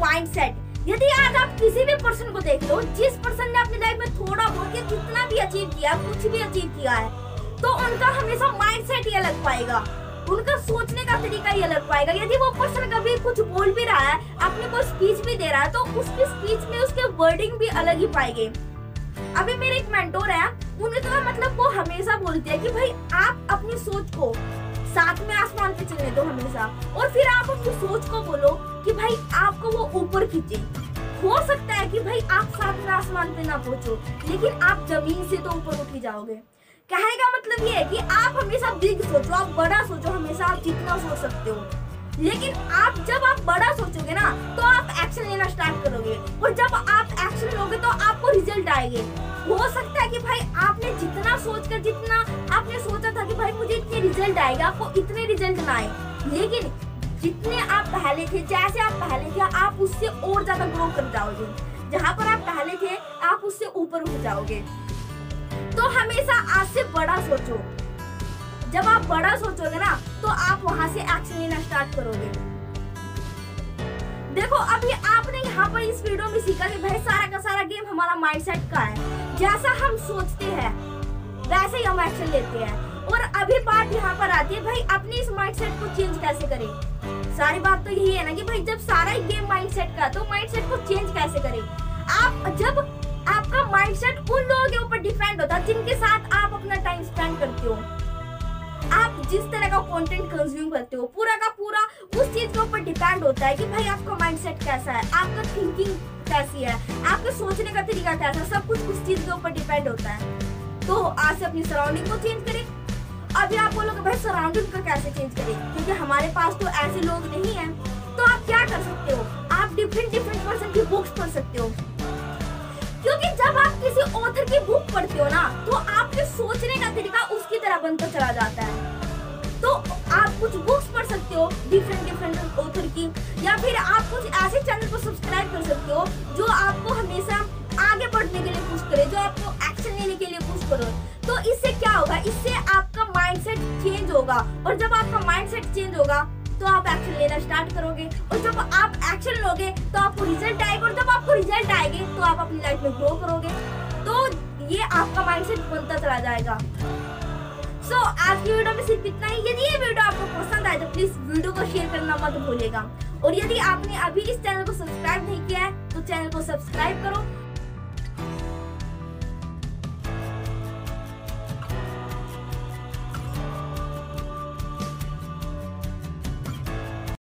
Mindset यदि आज आप किसी भी पर्सन को देख लो, जिस पर्सन ने अपनी लाइफ में थोड़ा बहुत या कितना भी अचीव किया, कुछ भी अचीव किया है तो उनका हमेशा माइंडसेट ही अलग पाएगा। उनका सोचने का तरीका ही अलग पाएगा। यदि वो पर्सन कभी कुछ बोल भी रहा है, अपने को स्पीच भी दे रहा है तो उसकी स्पीच में उसके वर्डिंग भी अलग ही पाएँगे। अभी मेरे एक मेंटोर है उनका मतलब वो हमेशा बोलते हैं कि, भाई, आप अपनी सोच को साथ में आसमान पे चलने दो हमेशा। और फिर आप अपनी सोच को बोलो कि भाई आपको वो ऊपर खींचे। हो सकता है कि भाई आप साथ में आसमान पे ना पहुंचो, लेकिन आप ज़मीन से तो ऊपर उठ ही जाओगे। कहने का मतलब ये है कि आप हमेशा बिग सोचो, आप बड़ा सोचो, हमेशा आप जितना सोच सकते हो। लेकिन आप जब आप बड़ा सोचोगे ना तो आप एक्शन लेना स्टार्ट करोगे। और जब आप एक्शन लोगे तो आपको रिज़ल्ट आएँगे। हो सकता है कि भाई आपने जितना सोचकर, जितना आपने सोचा था कि भाई रिज़ल्ट आएगा, आपको इतने रिज़ल्ट ना आए। लेकिन जितने आप पहले थे, जैसे आप पहले थे, आप उससे और ज़्यादा ग्रो कर जाओगे। जहाँ पर आप पहले थे, आप उससे ऊपर उठ जाओगे। तो हमेशा आज से बड़ा सोचो। जब आप बड़ा सोचोगे ना तो आप वहाँ से एक्शन लेना स्टार्ट करोगे। देखो, अभी आपने यहाँ पर इस वीडियो में सीखा कि भाई सारा का सारा गेम हमारा माइंडसेट का है। जैसा हम सोचते हैं, वैसे ही हम एक्शन लेते हैं। और अभी बात यहाँ पर आती है, भाई, अपने इस माइंडसेट को चेंज कैसे करें? सारी बात तो यही है ना कि, भाई, जब सारा ही गेम माइंडसेट का तो माइंडसेट को चेंज कैसे करें? आप जब आपका माइंडसेट उन लोगों के ऊपर डिपेंड होता है जिनके साथ आप अपना टाइम स्पेंड करते हो, आप जिस तरह का कंटेंट कंज्यूम करते हो, पूरा का पूरा उस चीज़ के ऊपर डिपेंड होता है कि, भाई, आपका माइंडसेट कैसा है, आपका थिंकिंग कैसी है, आपके सोचने का तरीका कैसा है, सब कुछ उस चीज़ के ऊपर डिपेंड होता है। तो आज से अपनी सराउंडिंग को चेंज करें अभी आप बोलोगे भाई सराउंडिंग को कैसे चेंज करें? क्योंकि हमारे पास तो ऐसे लोग नहीं है। तो आप क्या कर सकते हो? आप डिफरेंट डिफरेंट पर्सन की बुक्स पढ़ सकते हो। क्योंकि जब आप किसी ऑथर की बुक पढ़ते हो ना तो आपके सोचने का तरीका उसकी तरह बनता चला जाता है। तो आप कुछ बुक्स पढ़ सकते हो डिफरेंट डिफरेंट ऑथर की, या फिर आप कुछ ऐसे चैनल को सब्सक्राइब कर सकते हो, जो आपको हमेशा आगे बढ़ने के लिए पुश करे, जो आपको एक्शन लेने के लिए पुश करो। तो इससे क्या होगा? इससे आपका माइंडसेट चेंज होगा और जब आपका माइंडसेट चेंज होगा तो आप एक्शन लेना स्टार्ट करोगे और जब आप एक्शन लोगे तो आपको रिज़ल्ट आएगा और जब आपको रिज़ल्ट आएँगे तो आप अपनी लाइफ में ग्रो करोगे। तो ये आपका माइंडसेट बनता चला जाएगा। सो so, आज की वीडियो में सिर्फ़ इतना ही। यदि ये वीडियो आपको पसंद आए तो प्लीज़ वीडियो को शेयर करना मत भूलिएगा। और यदि आपने अभी इस चैनल को सब्सक्राइब नहीं किया है तो चैनल को सब्सक्राइब करो।